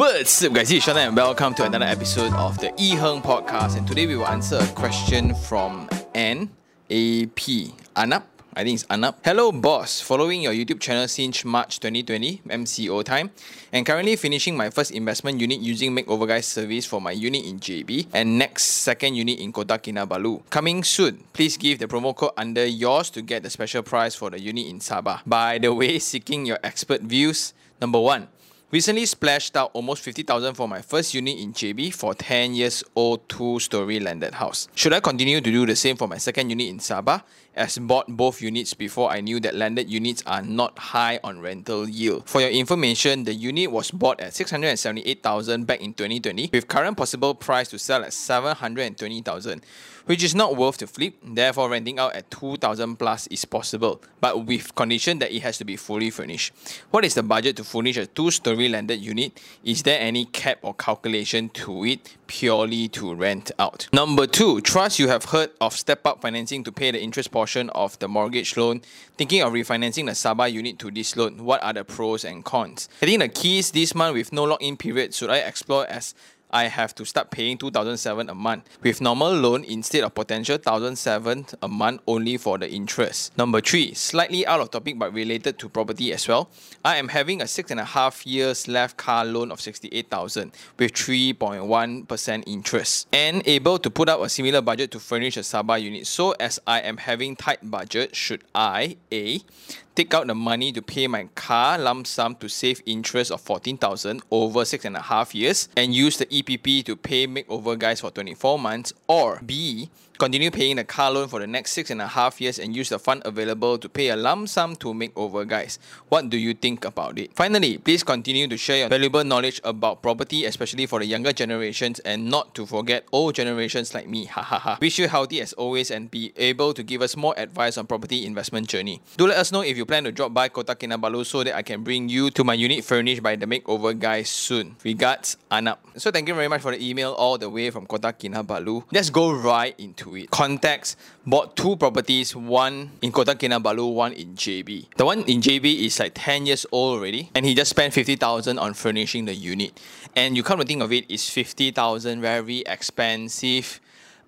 What's up, guys? Is Sean and welcome to another episode of the E Heng podcast. And today we will answer a question from N A P Anup. I think it's Anup. Hello, boss. Following your YouTube channel since March 2020, MCO time, and currently finishing my first investment unit using Makeover Guys service for my unit in JB and next second unit in Kota Kinabalu. Coming soon. Please give the promo code under yours to get the special price for the unit in Sabah. By the way, seeking your expert views. Number one. Recently splashed out almost 50,000 for my first unit in JB for 10 years old two-story landed house. Should I continue to do the same for my second unit in Sabah? As bought both units before I knew that landed units are not high on rental yield. For your information, the unit was bought at 678,000 back in 2020 with current possible price to sell at 720,000 which is not worth to flip. Therefore, renting out at 2,000 plus is possible, but with condition that it has to be fully furnished. What is the budget to furnish a two-story landed unit? Is there any cap or calculation to it purely to rent out? Number two, trust you have heard of step-up financing to pay the interest portion of the mortgage loan. Thinking of refinancing the Sabah unit to this loan, what are the pros and cons? I think the keys this month with no lock-in period should I explore as I have to start paying 2007 a month with normal loan instead of potential 1007 a month only for the interest. Number three, slightly out of topic but related to property as well. I am having a six and a half years left car loan of 68,000 with 3.1% interest and able to put up a similar budget to furnish a Sabah unit. So as I am having tight budget, should I A take out the money to pay my car lump sum to save interest of 14,000 over six and a half years and use the EPP to pay makeover guys for 24 months or B continue paying the car loan for the next six and a half years and use the fund available to pay a lump sum to make over guys. What do you think about it? Finally, please continue to share your valuable knowledge about property, especially for the younger generations and not to forget old generations like me. Ha ha ha. Wish you healthy as always and be able to give us more advice on property investment journey. Do let us know if you plan to drop by Kota Kinabalu so that I can bring you to my unit furnished by the makeover guys soon. Regards, Anup. So thank you very much for the email all the way from Kota Kinabalu. Let's go right into it. Context bought two properties, one in Kota Kinabalu, one in JB. The one in JB is like 10 years old already, and he just spent 50,000 on furnishing the unit. And you come to think of it, it, is 50,000 very expensive.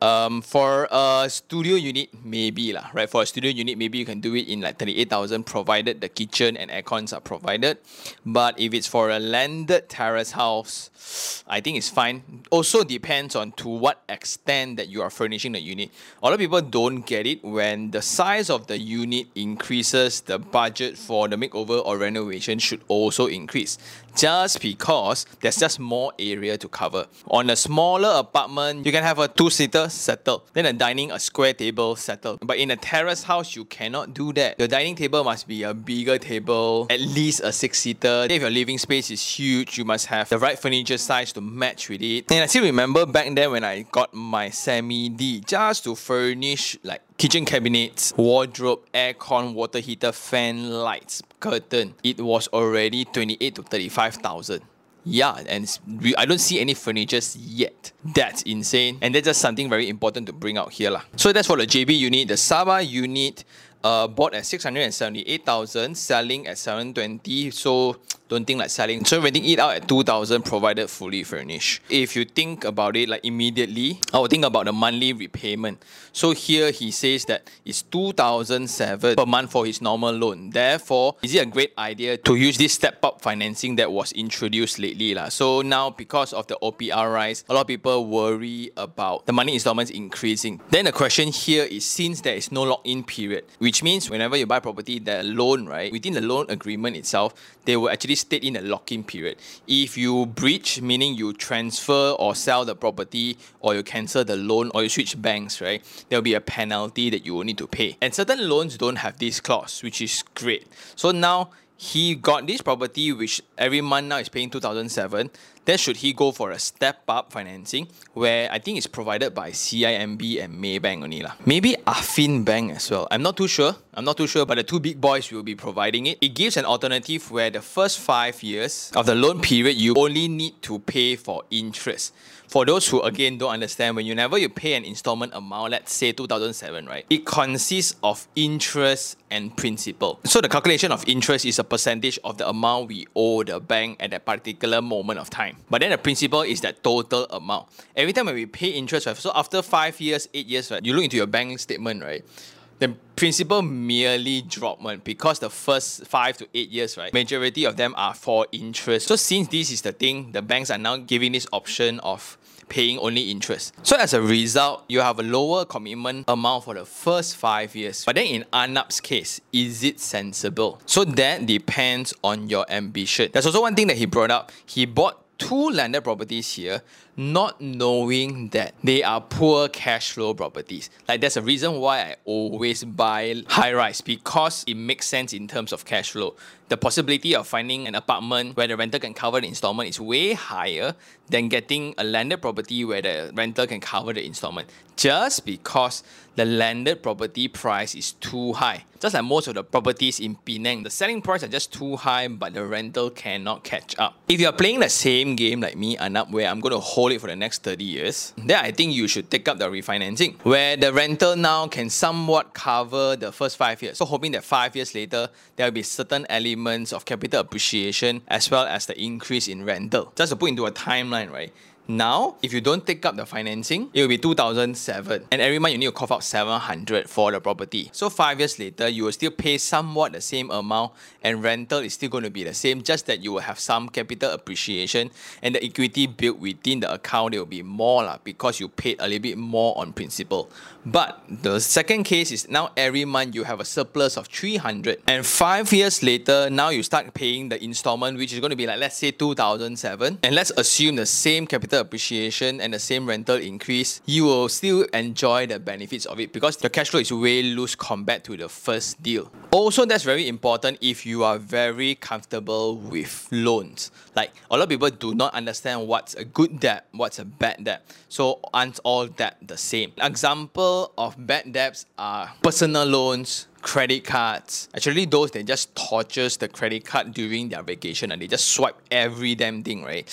Um, for a studio unit, maybe lah, right? For a studio unit, maybe you can do it in like 38,000 provided the kitchen and aircons are provided. But if it's for a landed terrace house, I think it's fine. Also depends on to what extent that you are furnishing the unit. A lot of people don't get it when the size of the unit increases, the budget for the makeover or renovation should also increase. Just because there's just more area to cover. On a smaller apartment, you can have a two-seater settled, then a dining, a square table settled. But in a terrace house, you cannot do that. The dining table must be a bigger table, at least a six-seater. If your living space is huge, you must have the right furniture size to match with it. And I still remember back then when I got my semi-D, just to furnish like kitchen cabinets, wardrobe, aircon, water heater, fan, lights, curtain. It was already 28 to 35,000. Yeah, and we, I don't see any furnitures yet. That's insane. And that's just something very important to bring out here. Lah. So that's for the JB unit. The Sabah unit uh, bought at 678,000, selling at 720. So don't think like selling. So renting it out at 2,000 provided fully furnished. If you think about it like immediately, I would think about the monthly repayment. So here he says that it's 2,007 per month for his normal loan. Therefore, is it a great idea to use this step up financing that was introduced lately? La? So now because of the OPR rise, a lot of people worry about the money installments increasing. Then the question here is since there is no lock-in period, which means whenever you buy property, the loan, right, within the loan agreement itself, they will actually state in a lock-in period. If you breach, meaning you transfer or sell the property, or you cancel the loan, or you switch banks, right, there'll be a penalty that you will need to pay. And certain loans don't have this clause, which is great. So now he got this property which every month now is paying 2007 then should he go for a step up financing where i think it's provided by cimb and maybank only lah maybe affin bank as well i'm not too sure I'm not too sure, but the two big boys will be providing it. It gives an alternative where the first five years of the loan period, you only need to pay for interest. For those who again don't understand, when you you pay an installment amount, let's say 2007, right? It consists of interest and principal. So the calculation of interest is a percentage of the amount we owe the bank at that particular moment of time. But then the principal is that total amount. Every time when we pay interest, right? So after five years, eight years, right? You look into your bank statement, right? the principal merely drop one because the first five to eight years, right, majority of them are for interest. So since this is the thing, the banks are now giving this option of paying only interest. So as a result, you have a lower commitment amount for the first five years. But then in Anup's case, is it sensible? So that depends on your ambition. There's also one thing that he brought up. He bought two landed properties here not knowing that they are poor cash flow properties. Like there's a reason why I always buy high rise because it makes sense in terms of cash flow. The possibility of finding an apartment where the renter can cover the installment is way higher than getting a landed property where the renter can cover the installment. Just because the landed property price is too high. Just like most of the properties in Penang, the selling price are just too high, but the rental cannot catch up. If you are playing the same game like me, Anup, where I'm going to hold it for the next 30 years, then I think you should take up the refinancing, where the rental now can somewhat cover the first five years. So hoping that five years later, there will be certain elements of capital appreciation as well as the increase in rental. Just to put into a timeline, right? Now, if you don't take up the financing, it will be 2007. And every month you need to cough out 700 for the property. So five years later, you will still pay somewhat the same amount and rental is still going to be the same, just that you will have some capital appreciation and the equity built within the account, it will be more lah, because you paid a little bit more on principal. But the second case is now every month you have a surplus of 300 and five years later, now you start paying the installment, which is going to be like, let's say 2007. And let's assume the same capital appreciation and the same rental increase, you will still enjoy the benefits of it because the cash flow is way loose compared to the first deal. Also, that's very important if you are very comfortable with loans. Like a lot of people do not understand what's a good debt, what's a bad debt. So aren't all debt the same? Example of bad debts are personal loans, credit cards. Actually, those they just tortures the credit card during their vacation and they just swipe every damn thing, right?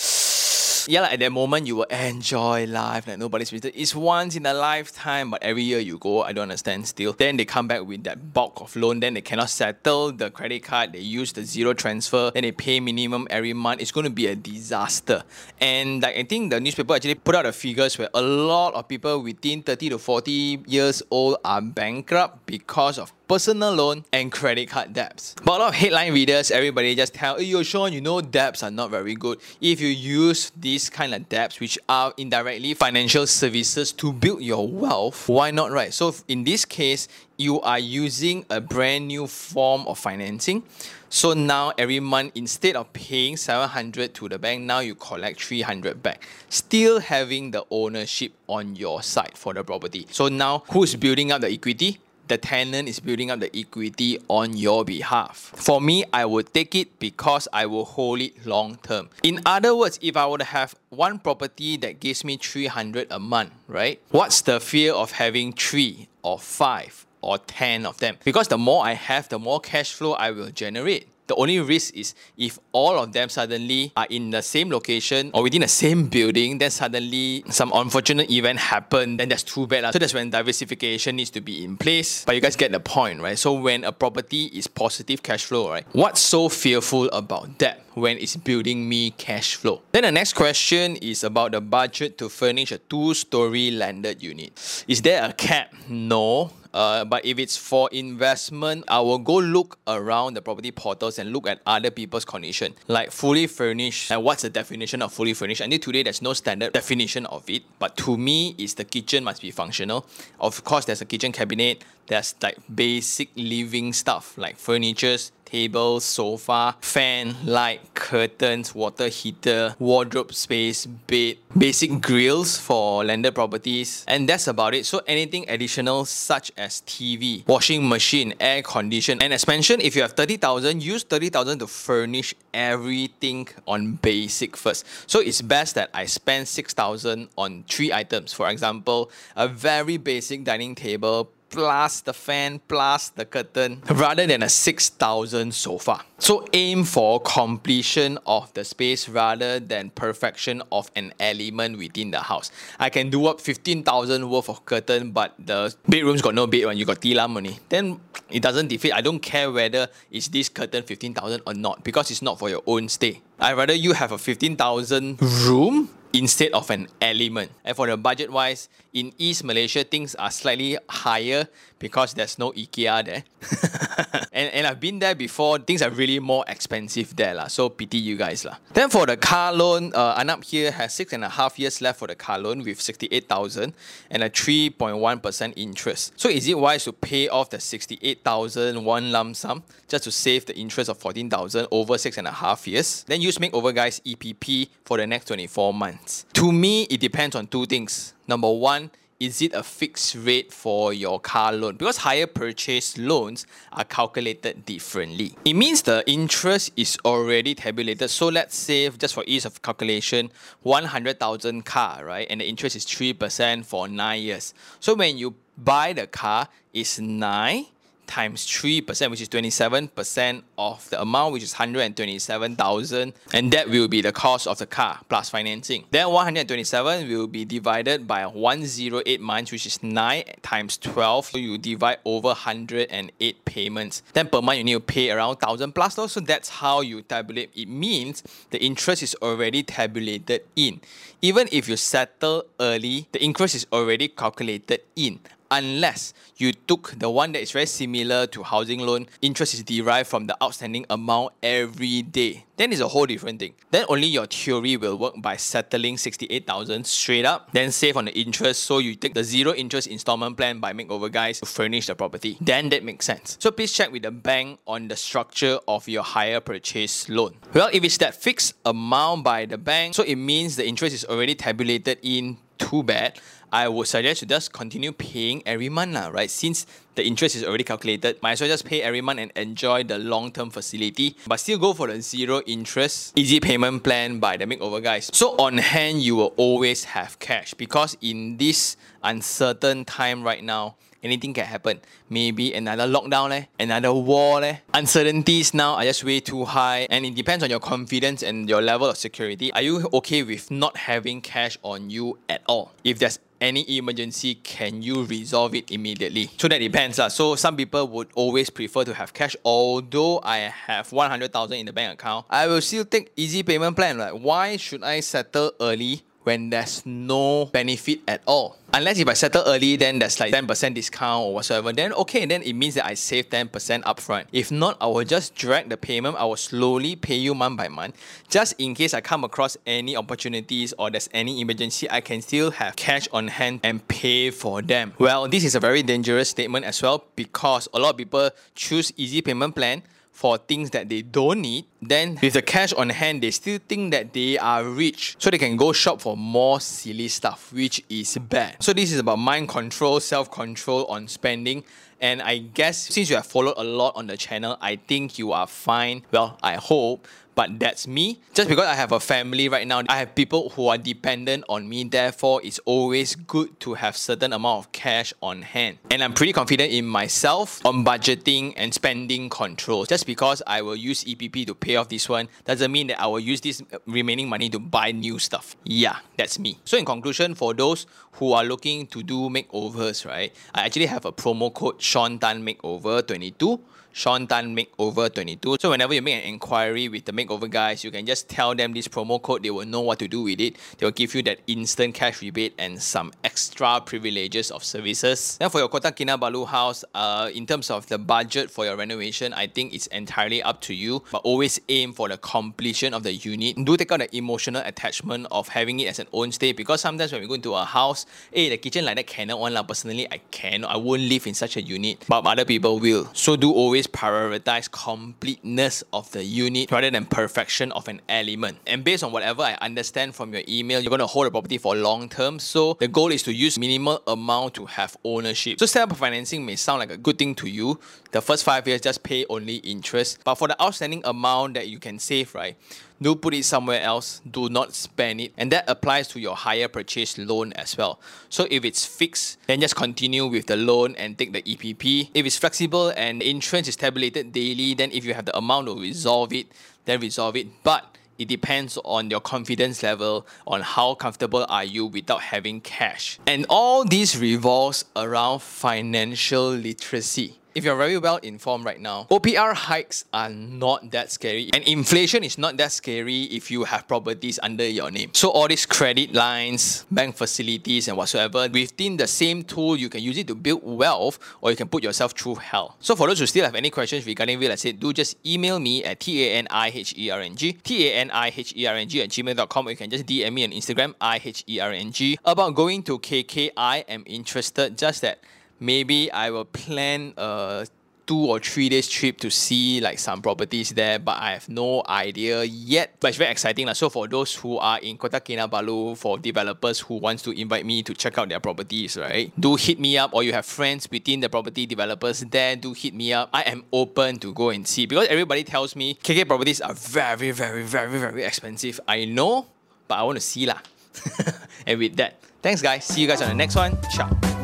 yeah, like at that moment you will enjoy life like nobody's business. It's once in a lifetime, but every year you go, I don't understand still. Then they come back with that bulk of loan, then they cannot settle the credit card, they use the zero transfer, then they pay minimum every month. It's going to be a disaster. And like I think the newspaper actually put out the figures where a lot of people within 30 to 40 years old are bankrupt because of personal loan and credit card debts. But a lot of headline readers, everybody just tell, hey, yo, Sean, you know debts are not very good. If you use these kind of debts, which are indirectly financial services to build your wealth, why not, right? So in this case, you are using a brand new form of financing. So now every month, instead of paying 700 to the bank, now you collect 300 back. Still having the ownership on your side for the property. So now who's building up the equity? The tenant is building up the equity on your behalf. For me, I would take it because I will hold it long term. In other words, if I would have one property that gives me 300 a month, right? What's the fear of having three or five or 10 of them? Because the more I have, the more cash flow I will generate. The only risk is if all of them suddenly are in the same location or within the same building, then suddenly some unfortunate event happen, then that's too bad. So that's when diversification needs to be in place. But you guys get the point, right? So when a property is positive cash flow, right? What's so fearful about that? When it's building me cash flow. Then the next question is about the budget to furnish a two-story landed unit. Is there a cap? No. Uh, but if it's for investment, I will go look around the property portals and look at other people's condition. Like fully furnished, and what's the definition of fully furnished? I Until today, there's no standard definition of it. But to me, is the kitchen must be functional. Of course, there's a kitchen cabinet. There's like basic living stuff like furnitures, table, sofa, fan, light, curtains, water heater, wardrobe space, bed, basic grills for landed properties, and that's about it. So anything additional such as TV, washing machine, air condition, and expansion, if you have 30,000, use 30,000 to furnish everything on basic first. So it's best that I spend 6,000 on three items. For example, a very basic dining table, plus the fan plus the curtain rather than a 6,000 sofa. So aim for completion of the space rather than perfection of an element within the house. I can do up 15,000 worth of curtain but the bedroom's got no bed when you got tilam money. Then it doesn't defeat. I don't care whether it's this curtain 15,000 or not because it's not for your own stay. I rather you have a 15,000 room instead of an element. And for the budget wise, in East Malaysia, things are slightly higher because there's no IKEA there. and, and I've been there before, things are really more expensive there. La. So pity you guys. La. Then for the car loan, uh, Anup here has six and a half years left for the car loan with 68,000 and a 3.1% interest. So is it wise to pay off the 68,000 one lump sum just to save the interest of 14,000 over six and a half years? Then use Makeover Guys EPP for the next 24 months. To me, it depends on two things. Number one, is it a fixed rate for your car loan? Because hire purchase loans are calculated differently. It means the interest is already tabulated. So let's say, just for ease of calculation, 100,000 car, right? And the interest is 3% for 9 years. So when you buy the car, it's 9 times 3%, which is 27% of the amount, which is 127,000. And that will be the cost of the car plus financing. Then 127 will be divided by 108 months, which is 9 times 12. So you divide over 108 payments. Then per month, you need to pay around 1,000 plus. So that's how you tabulate. It means the interest is already tabulated in. Even if you settle early, the interest is already calculated in unless you took the one that is very similar to housing loan, interest is derived from the outstanding amount every day. Then it's a whole different thing. Then only your theory will work by settling 68,000 straight up, then save on the interest. So you take the zero interest installment plan by Makeover Guys to furnish the property. Then that makes sense. So please check with the bank on the structure of your hire purchase loan. Well, if it's that fixed amount by the bank, so it means the interest is already tabulated in too bad I would suggest you just continue paying every month, lah, right? Since the interest is already calculated, might as well just pay every month and enjoy the long-term facility. But still go for the zero interest easy payment plan by the Makeover guys. So on hand, you will always have cash because in this uncertain time right now, anything can happen. Maybe another lockdown, leh, another war. Leh. Uncertainties now are just way too high and it depends on your confidence and your level of security. Are you okay with not having cash on you at all? If there's any emergency, can you resolve it immediately? So that depends. Uh. So some people would always prefer to have cash. Although I have 100,000 in the bank account, I will still take easy payment plan. Like why should I settle early when there's no benefit at all. Unless if I settle early, then there's like 10% discount or whatsoever, then okay, then it means that I save 10% upfront. If not, I will just drag the payment. I will slowly pay you month by month. Just in case I come across any opportunities or there's any emergency, I can still have cash on hand and pay for them. Well, this is a very dangerous statement as well because a lot of people choose easy payment plan for things that they don't need, then with the cash on hand, they still think that they are rich. So they can go shop for more silly stuff, which is bad. So this is about mind control, self-control on spending. And I guess since you have followed a lot on the channel, I think you are fine. Well, I hope but that's me. Just because I have a family right now, I have people who are dependent on me. Therefore, it's always good to have certain amount of cash on hand. And I'm pretty confident in myself on budgeting and spending control. Just because I will use EPP to pay off this one doesn't mean that I will use this remaining money to buy new stuff. Yeah, that's me. So in conclusion, for those who are looking to do makeovers, right, I actually have a promo code Sean Tan Makeover 22 Sean Tan Makeover 22. So whenever you make an inquiry with the Makeover guys, you can just tell them this promo code. They will know what to do with it. They will give you that instant cash rebate and some extra privileges of services. Now for your Kota Kinabalu house, uh, in terms of the budget for your renovation, I think it's entirely up to you. But always aim for the completion of the unit. Do take out the emotional attachment of having it as an own stay because sometimes when we go into a house, hey, the kitchen like that cannot one. Personally, I cannot. I won't live in such a unit. But other people will. So do always always prioritize completeness of the unit rather than perfection of an element. And based on whatever I understand from your email, you're going to hold the property for long term. So the goal is to use minimal amount to have ownership. So step up financing may sound like a good thing to you. The first five years just pay only interest. But for the outstanding amount that you can save, right? Do put it somewhere else. Do not spend it. And that applies to your hire purchase loan as well. So if it's fixed, then just continue with the loan and take the EPP. If it's flexible and interest is tabulated daily, then if you have the amount to resolve it, then resolve it. But it depends on your confidence level on how comfortable are you without having cash and all this revolves around financial literacy if you're very well informed right now, OPR hikes are not that scary. And inflation is not that scary if you have properties under your name. So all these credit lines, bank facilities and whatsoever, within the same tool, you can use it to build wealth or you can put yourself through hell. So for those who still have any questions regarding real estate, do just email me at T-A-N-I-H-E-R-N-G, T-A-N-I-H-E-R-N-G at gmail.com or you can just DM me on Instagram, I-H-E-R-N-G. About going to KK, I am interested, just that maybe I will plan a two or three days trip to see like some properties there, but I have no idea yet. But it's very exciting. Like. So for those who are in Kota Kinabalu, for developers who wants to invite me to check out their properties, right? Do hit me up or you have friends within the property developers there, do hit me up. I am open to go and see because everybody tells me KK properties are very, very, very, very expensive. I know, but I want to see lah. and with that, thanks guys. See you guys on the next one. Ciao.